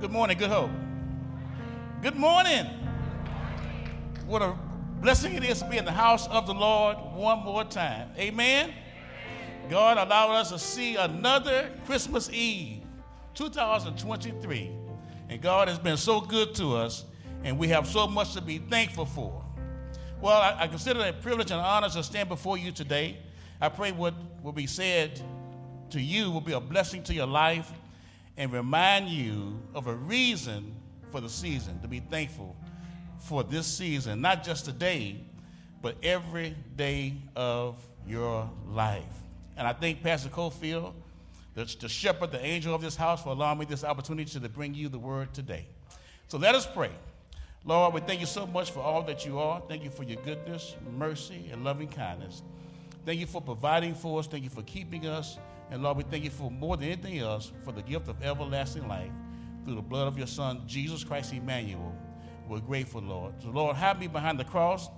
Good morning, good hope. Good morning. What a blessing it is to be in the house of the Lord one more time. Amen. God allowed us to see another Christmas Eve, 2023. And God has been so good to us, and we have so much to be thankful for. Well, I, I consider it a privilege and honor to stand before you today. I pray what will be said to you will be a blessing to your life and remind you of a reason for the season, to be thankful for this season, not just today, but every day of your life. And I thank Pastor Cofield, the, the shepherd, the angel of this house, for allowing me this opportunity to bring you the word today. So let us pray. Lord, we thank you so much for all that you are. Thank you for your goodness, mercy, and loving kindness. Thank you for providing for us. Thank you for keeping us. And Lord, we thank you for more than anything else for the gift of everlasting life through the blood of your Son, Jesus Christ Emmanuel. We're grateful, Lord. So, Lord, hide me behind the cross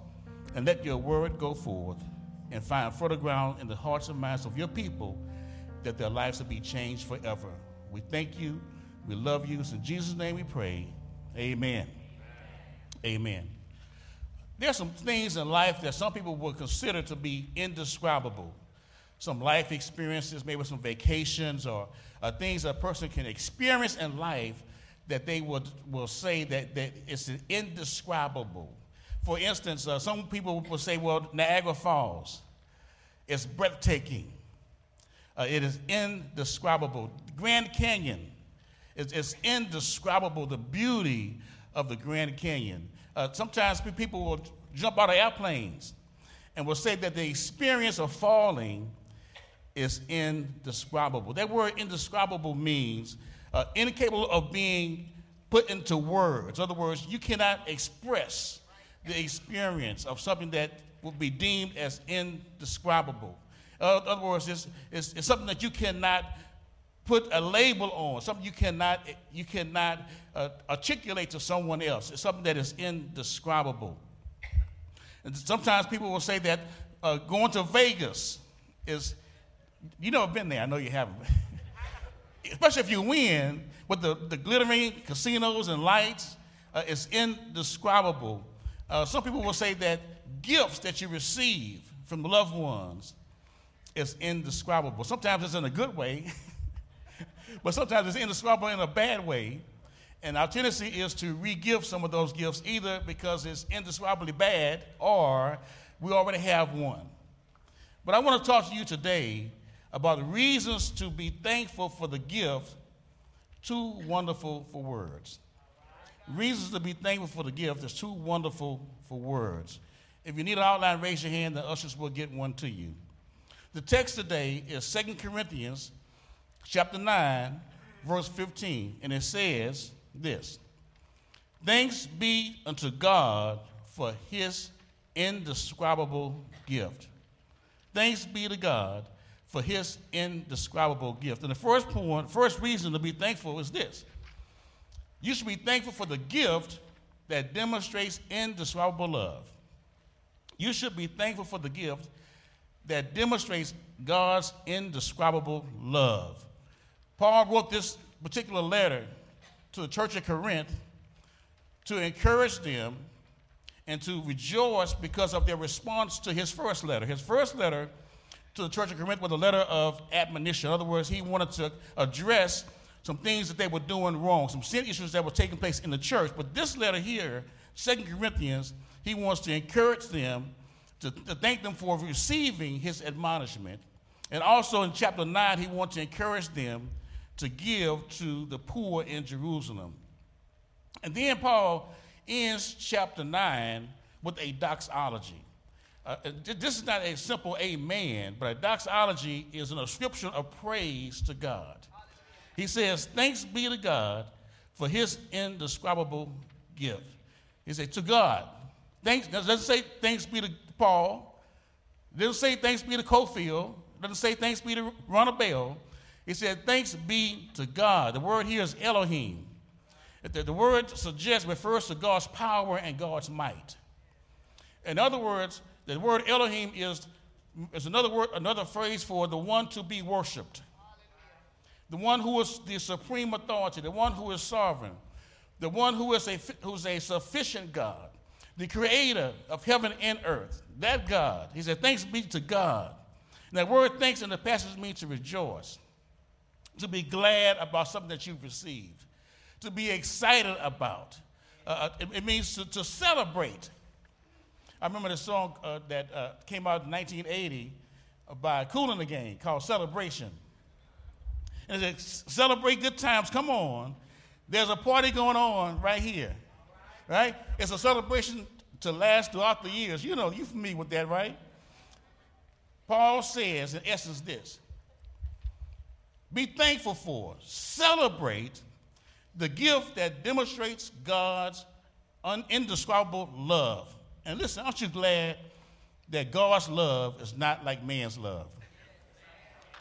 and let your word go forth and find fertile ground in the hearts and minds of your people that their lives will be changed forever. We thank you. We love you. It's in Jesus' name we pray. Amen. Amen. There's some things in life that some people would consider to be indescribable some life experiences, maybe some vacations or uh, things a person can experience in life that they would, will say that, that it's indescribable. For instance, uh, some people will say, well, Niagara Falls is breathtaking. Uh, it is indescribable. Grand Canyon is, is indescribable, the beauty of the Grand Canyon. Uh, sometimes people will jump out of airplanes and will say that the experience of falling is indescribable. That word indescribable means uh, incapable of being put into words. In other words, you cannot express the experience of something that would be deemed as indescribable. Uh, in other words, it's, it's, it's, something that you cannot put a label on, something you cannot, you cannot uh, articulate to someone else. It's something that is indescribable. And sometimes people will say that uh, going to Vegas is you know, I've been there. I know you haven't. Especially if you win with the, the glittering casinos and lights, uh, it's indescribable. Uh, some people will say that gifts that you receive from loved ones is indescribable. Sometimes it's in a good way, but sometimes it's indescribable in a bad way. And our tendency is to re-give some of those gifts either because it's indescribably bad or we already have one. But I want to talk to you today about reasons to be thankful for the gift, too wonderful for words. Reasons to be thankful for the gift is too wonderful for words. If you need an outline, raise your hand, the ushers will get one to you. The text today is 2 Corinthians chapter 9, verse 15, and it says this Thanks be unto God for his indescribable gift. Thanks be to God for his indescribable gift. And the first point, first reason to be thankful is this. You should be thankful for the gift that demonstrates indescribable love. You should be thankful for the gift that demonstrates God's indescribable love. Paul wrote this particular letter to the church of Corinth to encourage them and to rejoice because of their response to his first letter. His first letter to the church of Corinth was a letter of admonition. In other words, he wanted to address some things that they were doing wrong, some sin issues that were taking place in the church. But this letter here, Second Corinthians, he wants to encourage them, to, to thank them for receiving his admonishment. And also in chapter 9, he wants to encourage them to give to the poor in Jerusalem. And then Paul ends chapter 9 with a doxology. Uh, uh this is not a simple amen, but a doxology is an ascription of praise to God. He says, Thanks be to God for his indescribable gift. He said, To God. Thanks, doesn't say thanks be to Paul. Doesn't say thanks be to Cofield. Doesn't say thanks be to Ronald Bell. He said, Thanks be to God. The word here is Elohim. The, the word suggests, refers to God's power and God's might. In other words, the word Elohim is, is another word, another phrase for the one to be worshipped. the one who is the supreme authority, the one who is sovereign, the one who is a, who's a sufficient God, the creator of heaven and earth, that God. He said, Thanks be to God. And that word thanks in the passage means to rejoice, to be glad about something that you've received, to be excited about. Uh, uh it, it, means to, to, celebrate. I remember the song uh, that uh, came out in 1980 by Kool and the Gang called Celebration. And it said, Celebrate good times, come on. There's a party going on right here. Right? It's a celebration to last throughout the years. You know, you're familiar with that, right? Paul says, in essence, this be thankful for, celebrate the gift that demonstrates God's indescribable love. And listen, aren't you glad that God's love is not like man's love?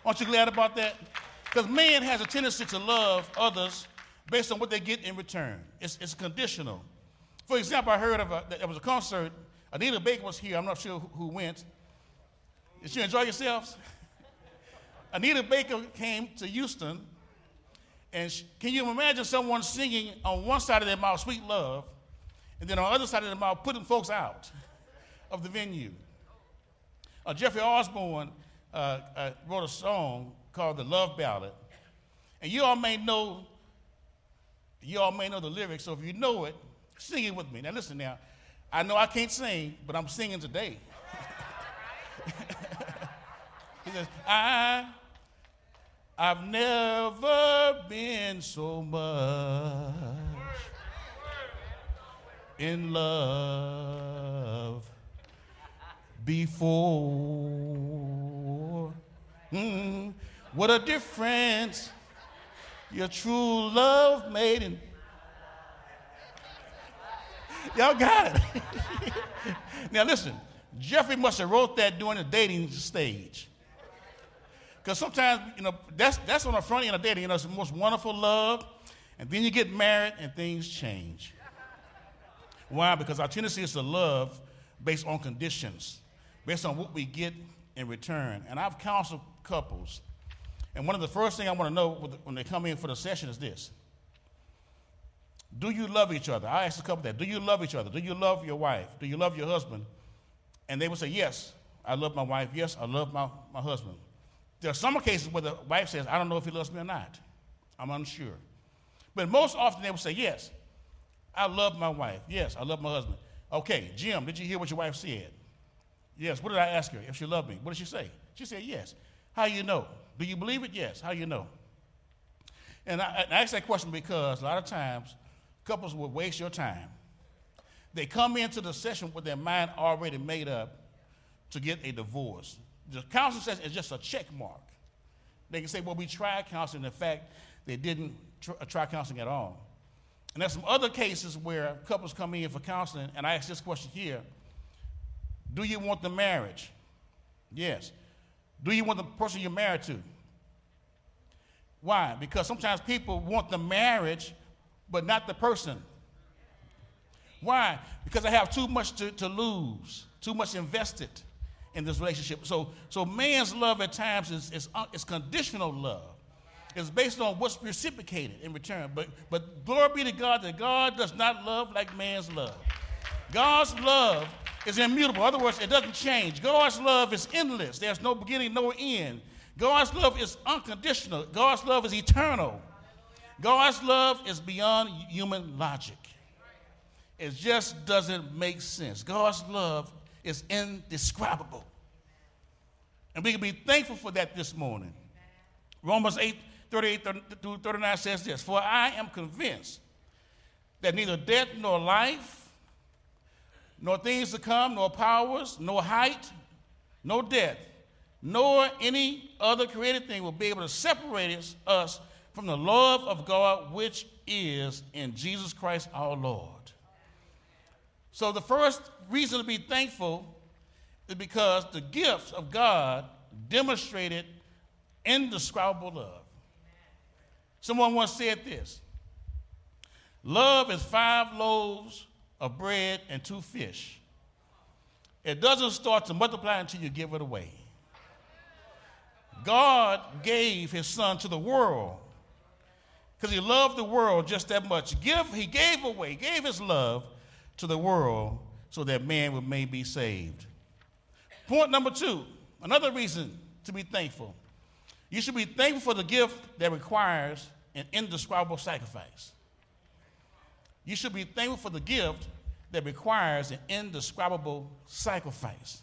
Aren't you glad about that? Because man has a tendency to love others based on what they get in return. It's, it's conditional. For example, I heard of a, there was a concert. Anita Baker was here. I'm not sure who, who went. Did you enjoy yourselves? Anita Baker came to Houston, and she, can you imagine someone singing on one side of their mouth, "Sweet Love," and then on the other side of their mouth, putting folks out of the venue? Uh, Jeffrey Osborne uh, uh, wrote a song called "The Love Ballad," and you all may know, you all may know the lyrics. So if you know it, sing it with me. Now listen. Now, I know I can't sing, but I'm singing today. he says, I, I've never been so much in love before. Mm, what a difference your true love made in. Y'all got it. now listen, Jeffrey must have wrote that during the dating stage. Because sometimes, you know, that's, that's on the front end of dating. You know, it's the most wonderful love. And then you get married and things change. Why? Because our tendency is to love based on conditions, based on what we get in return. And I've counseled couples. And one of the first things I want to know when they come in for the session is this Do you love each other? I asked a couple that. Do you love each other? Do you love your wife? Do you love your husband? And they would say, Yes, I love my wife. Yes, I love my, my husband. There are some cases where the wife says, I don't know if he loves me or not. I'm unsure. But most often they will say, Yes, I love my wife. Yes, I love my husband. Okay, Jim, did you hear what your wife said? Yes. What did I ask her if she loved me? What did she say? She said, Yes. How do you know? Do you believe it? Yes. How do you know? And I, I ask that question because a lot of times couples will waste your time. They come into the session with their mind already made up to get a divorce the counselor says it's just a check mark. They can say, well, we tried counseling. In fact, they didn't tr- uh, try counseling at all. And there's some other cases where couples come in for counseling, and I ask this question here Do you want the marriage? Yes. Do you want the person you're married to? Why? Because sometimes people want the marriage, but not the person. Why? Because I have too much to, to lose, too much invested in this relationship. So, so man's love at times is, is, uh, is conditional love. It's based on what's reciprocated in return. But, but glory be to God that God does not love like man's love. God's love is immutable. In other words, it doesn't change. God's love is endless. There's no beginning, no end. God's love is unconditional. God's love is eternal. God's love is beyond human logic. It just doesn't make sense. God's love is indescribable. And we can be thankful for that this morning. Romans 8 38 through 39 says this For I am convinced that neither death nor life, nor things to come, nor powers, nor height, no death, nor any other created thing will be able to separate us from the love of God which is in Jesus Christ our Lord. So the first reason to be thankful is because the gifts of God demonstrated indescribable love. Someone once said this Love is five loaves of bread and two fish. It doesn't start to multiply until you give it away. God gave his son to the world because he loved the world just that much. Give, he gave away, gave his love to the world so that man would may be saved. Point number two, another reason to be thankful. You should be thankful for the gift that requires an indescribable sacrifice. You should be thankful for the gift that requires an indescribable sacrifice.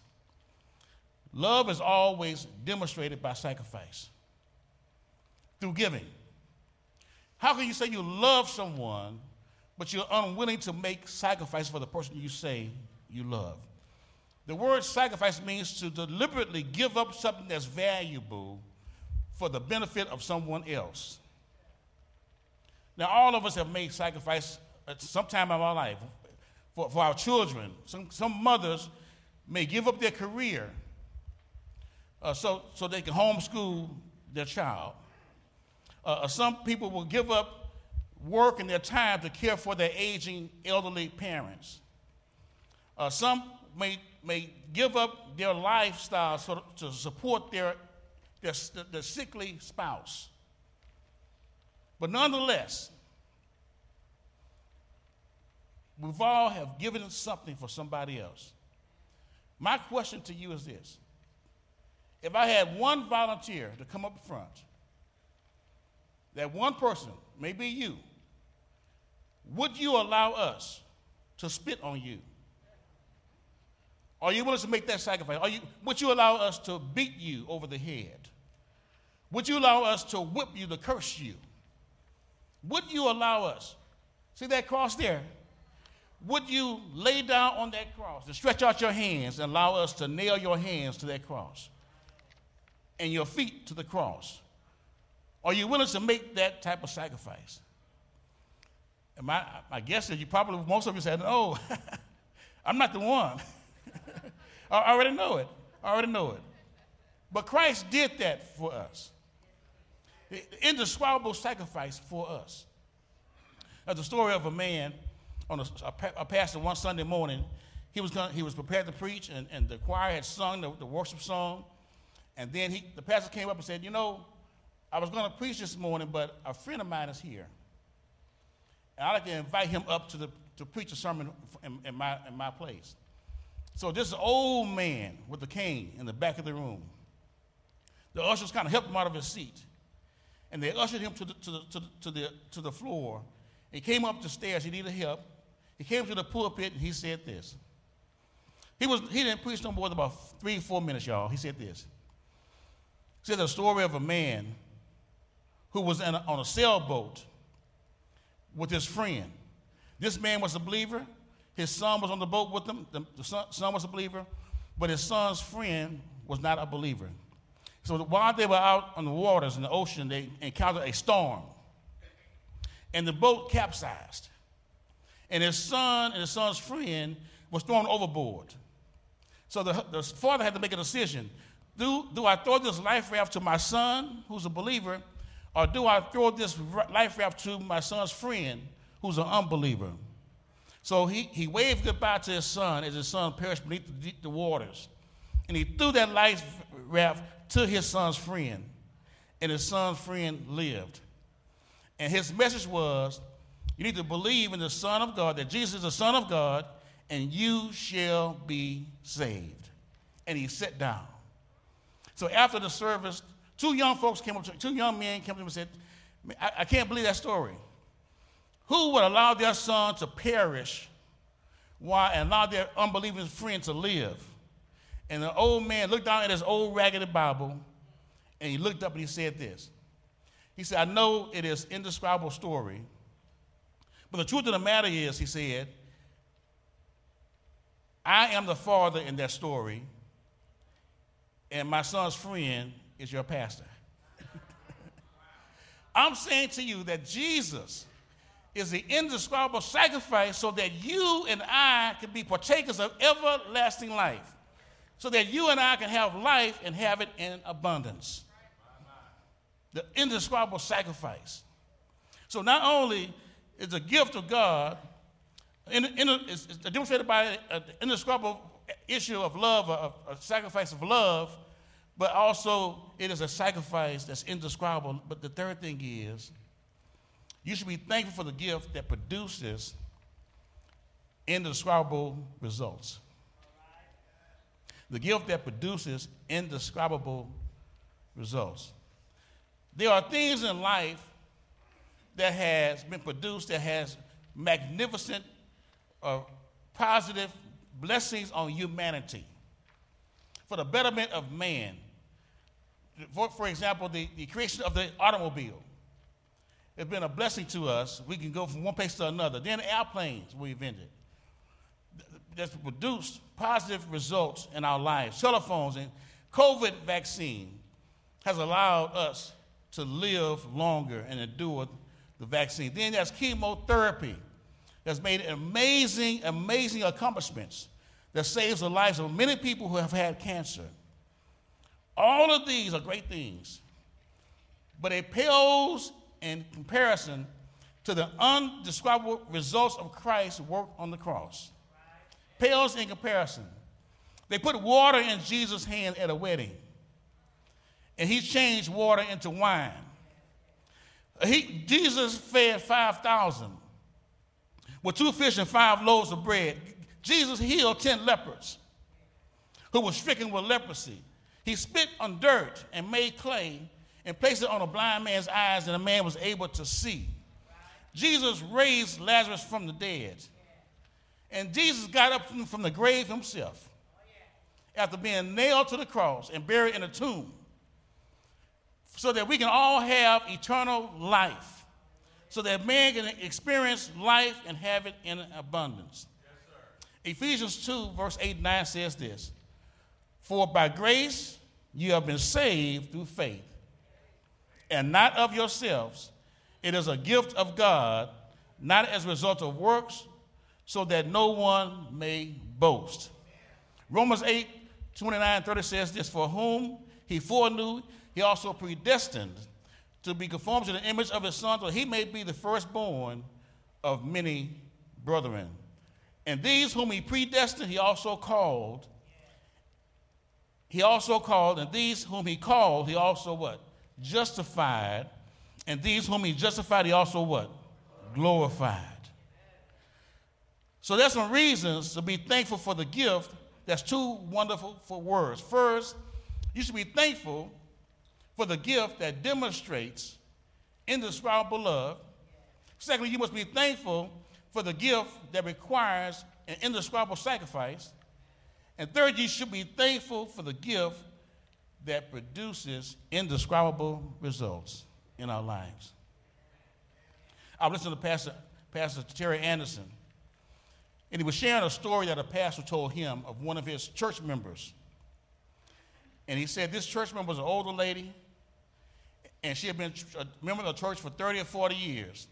Love is always demonstrated by sacrifice through giving. How can you say you love someone, but you're unwilling to make sacrifice for the person you say you love? The word sacrifice means to deliberately give up something that's valuable for the benefit of someone else. Now, all of us have made sacrifice at some time our life for, for our children. Some, some mothers may give up their career uh, so, so they can homeschool their child. Uh, uh, some people will give up work and their time to care for their aging elderly parents. Uh, some may, may give up their lifestyle so to support their, their, their sickly spouse. But nonetheless, we've all have given something for somebody else. My question to you is this. If I had one volunteer to come up front, that one person, maybe you, would you allow us to spit on you? Are you willing to make that sacrifice? Are you, would you allow us to beat you over the head? Would you allow us to whip you, to curse you? Would you allow us? See that cross there? Would you lay down on that cross and stretch out your hands and allow us to nail your hands to that cross and your feet to the cross? Are you willing to make that type of sacrifice? My, my guess is you probably, most of you said, no, I'm not the one. I already know it. I already know it. But Christ did that for us. Indescribable sacrifice for us. There's a story of a man on a, a, a pastor one Sunday morning. He was, gonna, he was prepared to preach, and, and the choir had sung the, the worship song. And then he, the pastor came up and said, You know, I was going to preach this morning, but a friend of mine is here. And I'd like to invite him up to, the, to preach a sermon in, in, my, in my place. So this old man with a cane in the back of the room. The ushers kind of helped him out of his seat. And they ushered him to the, to the, to the, to the, to the floor. He came up the stairs. He needed help. He came to the pulpit and he said this. He, was, he didn't preach no more than about three, four minutes, y'all. He said this. He said the story of a man who was a, on a sailboat with his friend. This man was a believer. His son was on the boat with him. The, the son, son, was a believer, but his son's friend was not a believer. So while they were out on the waters in the ocean, they encountered a storm. And the boat capsized. And his son and his son's friend was thrown overboard. So the, the father had to make a decision. Do, do I throw this life raft to my son, who's a believer, or do I throw this life raft to my son's friend who's an unbeliever? So he, he waved goodbye to his son as his son perished beneath the, the waters. And he threw that life raft to his son's friend. And his son's friend lived. And his message was you need to believe in the Son of God, that Jesus is the Son of God, and you shall be saved. And he sat down. So after the service, Two young folks came up to two young men came up to me and said, I, I can't believe that story. Who would allow their son to perish while and allow their unbelieving friend to live? And the old man looked down at his old raggedy Bible and he looked up and he said this. He said, I know it is an indescribable story, but the truth of the matter is, he said, I am the father in that story, and my son's friend is your pastor. I'm saying to you that Jesus is the indescribable sacrifice so that you and I can be partakers of everlasting life. So that you and I can have life and have it in abundance. The indescribable sacrifice. So not only is a gift of God, in, in, it's, demonstrated by uh, an indescribable issue of love, a sacrifice of love, but also it is a sacrifice that's indescribable. But the third thing is, you should be thankful for the gift that produces indescribable results. The gift that produces indescribable results. There are things in life that has been produced that has magnificent uh, positive blessings on humanity for the betterment of man. For, for example, the, the creation of the automobile. It's been a blessing to us. We can go from one place to another. Then airplanes were invented that's produced positive results in our lives. Telephones and COVID vaccine has allowed us to live longer and endure the vaccine. Then there's chemotherapy that's made amazing, amazing accomplishments that saves the lives of many people who have had cancer. All of these are great things, but it pales in comparison to the undescribable results of Christ's work on the cross. Pales in comparison. They put water in Jesus' hand at a wedding, and he changed water into wine. He, Jesus fed 5,000 with two fish and five loaves of bread. Jesus healed 10 lepers who were stricken with leprosy. He spit on dirt and made clay and placed it on a blind man's eyes, and the man was able to see. Jesus raised Lazarus from the dead. And Jesus got up from, the grave himself after being nailed to the cross and buried in a tomb so that we can all have eternal life so that man can experience life and have it in abundance. Yes, Ephesians 2, verse 8 and 9 says this For by grace you have been saved through faith, and not of yourselves. It is a gift of God, not as a result of works, so that no one may boast. Romans 8, 29 30 says this For whom he foreknew, he also predestined to be conformed to the image of his son, so he may be the firstborn of many brethren. And these whom he predestined, he also called. He also called, and these whom he called, he also what? Justified. And these whom he justified, he also what? Glorified. So there's some reasons to be thankful for the gift. That's too wonderful for words. First, you should be thankful for the gift that demonstrates indescribable love. Secondly, you must be thankful for the gift that requires an indescribable sacrifice. And third, you should be thankful for the gift that produces indescribable results in our lives. I listened to Pastor, Pastor Terry Anderson, and he was sharing a story that a pastor told him of one of his church members. And he said this church member was an older lady and she had been a member of the church for 30 or 40 years.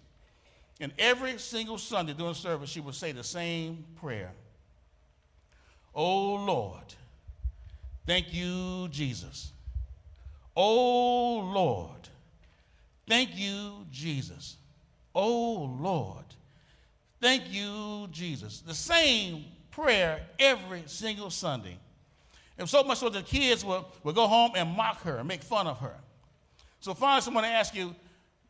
And every single Sunday during service, she would say the same prayer Oh Lord, thank you, Jesus. Oh Lord, thank you, Jesus. Oh Lord, thank you, Jesus. The same prayer every single Sunday. And so much so the kids would, would go home and mock her, and make fun of her. So finally, someone ask you,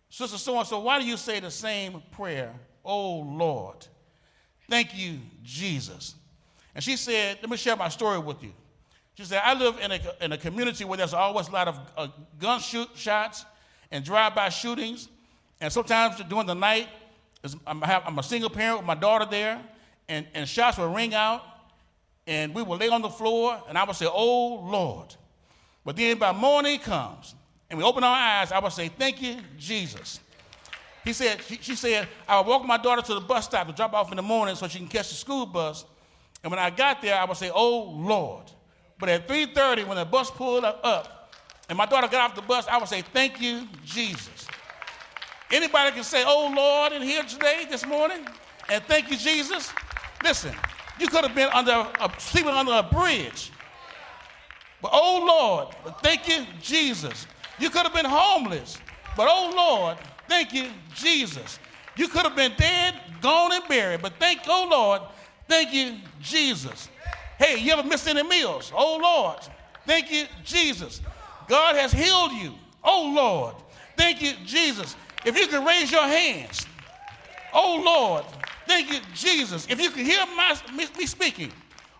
Sister so and so, why do you say the same prayer? Oh Lord, thank you, Jesus. And she said, Let me share my story with you. She said, I live in a, in a community where there's always a lot of uh, gun shoot, shots and drive by shootings. And sometimes during the night, I'm, I'm, a single parent with my daughter there, and, and shots will ring out, and we will lay on the floor, and I would say, Oh Lord. But then by morning comes, and we open our eyes, I would say, Thank you, Jesus. He said, she, she said, I would walk my daughter to the bus stop to drop off in the morning so she can catch the school bus. And when I got there, I would say, Oh Lord. But at 3:30, when the bus pulled up and my daughter got off the bus, I would say, Thank you, Jesus. Anybody can say, Oh Lord, in here today, this morning, and thank you, Jesus. Listen, you could have been under a, sleeping under a bridge. But oh Lord, thank you, Jesus. You could have been homeless, but oh Lord, thank you, Jesus. You could have been dead, gone, and buried, but thank, oh Lord, thank you, Jesus. Hey, you ever missed any meals? Oh Lord, thank you, Jesus. God has healed you. Oh Lord, thank you, Jesus. If you can raise your hands, oh Lord, thank you, Jesus. If you can hear my, me, me speaking,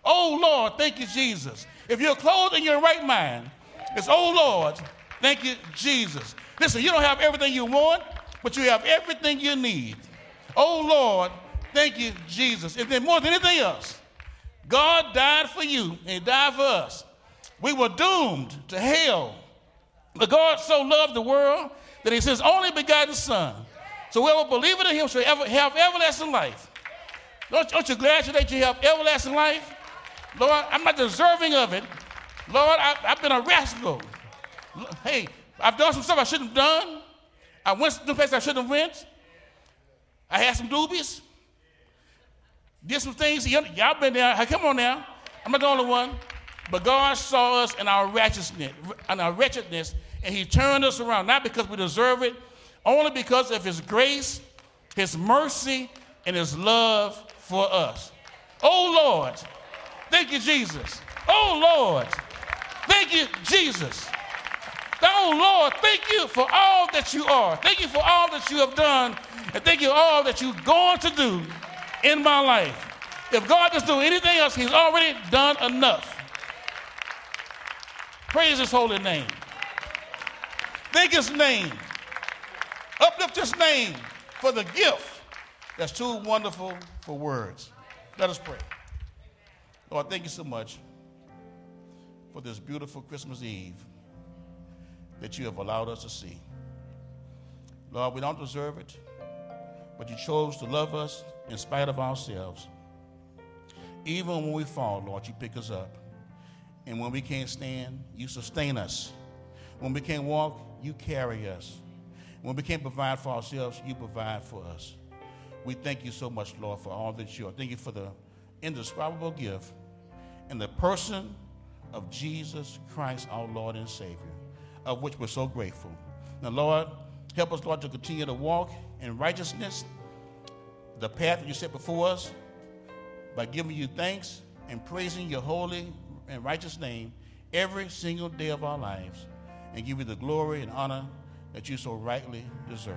oh Lord, thank you, Jesus. If you're clothed in your right mind, it's oh Lord, thank you, Jesus. Listen, you don't have everything you want, but you have everything you need. Oh Lord, thank you, Jesus. And then more than anything else, God died for you and died for us. We were doomed to hell. But God so loved the world that He sent His only begotten Son. So whoever believes in Him shall ever have everlasting life. Don't, aren't you glad that you have everlasting life? Lord, I'm not deserving of it. Lord, I, have been a rascal. Hey, I've done some stuff I shouldn't have done. I went to places I shouldn't have went. I had some doobies. Did some things. Y'all been there. Come on now. I'm not the only one. But God saw us in our wretchedness, in our wretchedness, and He turned us around, not because we deserve it, only because of His grace, His mercy, and His love for us. Oh Lord, thank you, Jesus. Oh Lord, thank you, Jesus. Oh Lord, thank you for all that you are. Thank you for all that you have done, and thank you all that you're going to do in my life. If God doesn't do anything else, He's already done enough. Praise his holy name. Thank his name. Uplift his name for the gift that's too wonderful for words. Let us pray. Lord, thank you so much for this beautiful Christmas Eve that you have allowed us to see. Lord, we don't deserve it, but you chose to love us in spite of ourselves. Even when we fall, Lord, you pick us up. And when we can't stand, you sustain us. When we can't walk, you carry us. When we can't provide for ourselves, you provide for us. We thank you so much, Lord, for all that you are. Thank you for the indescribable gift and the person of Jesus Christ, our Lord and Savior, of which we're so grateful. Now, Lord, help us, Lord, to continue to walk in righteousness, the path you set before us, by giving you thanks and praising your holy and righteous name every single day of our lives and give you the glory and honor that you so rightly deserve.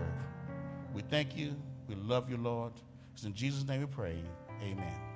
We thank you. We love you, Lord. It's in Jesus' name we pray. Amen.